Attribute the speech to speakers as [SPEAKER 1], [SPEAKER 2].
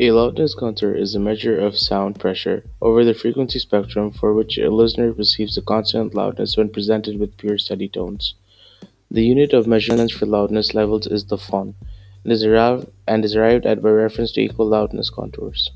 [SPEAKER 1] A loudness contour is a measure of sound pressure over the frequency spectrum for which a listener perceives a constant loudness when presented with pure steady tones. The unit of measurement for loudness levels is the phon and is arrived at by reference to equal loudness contours.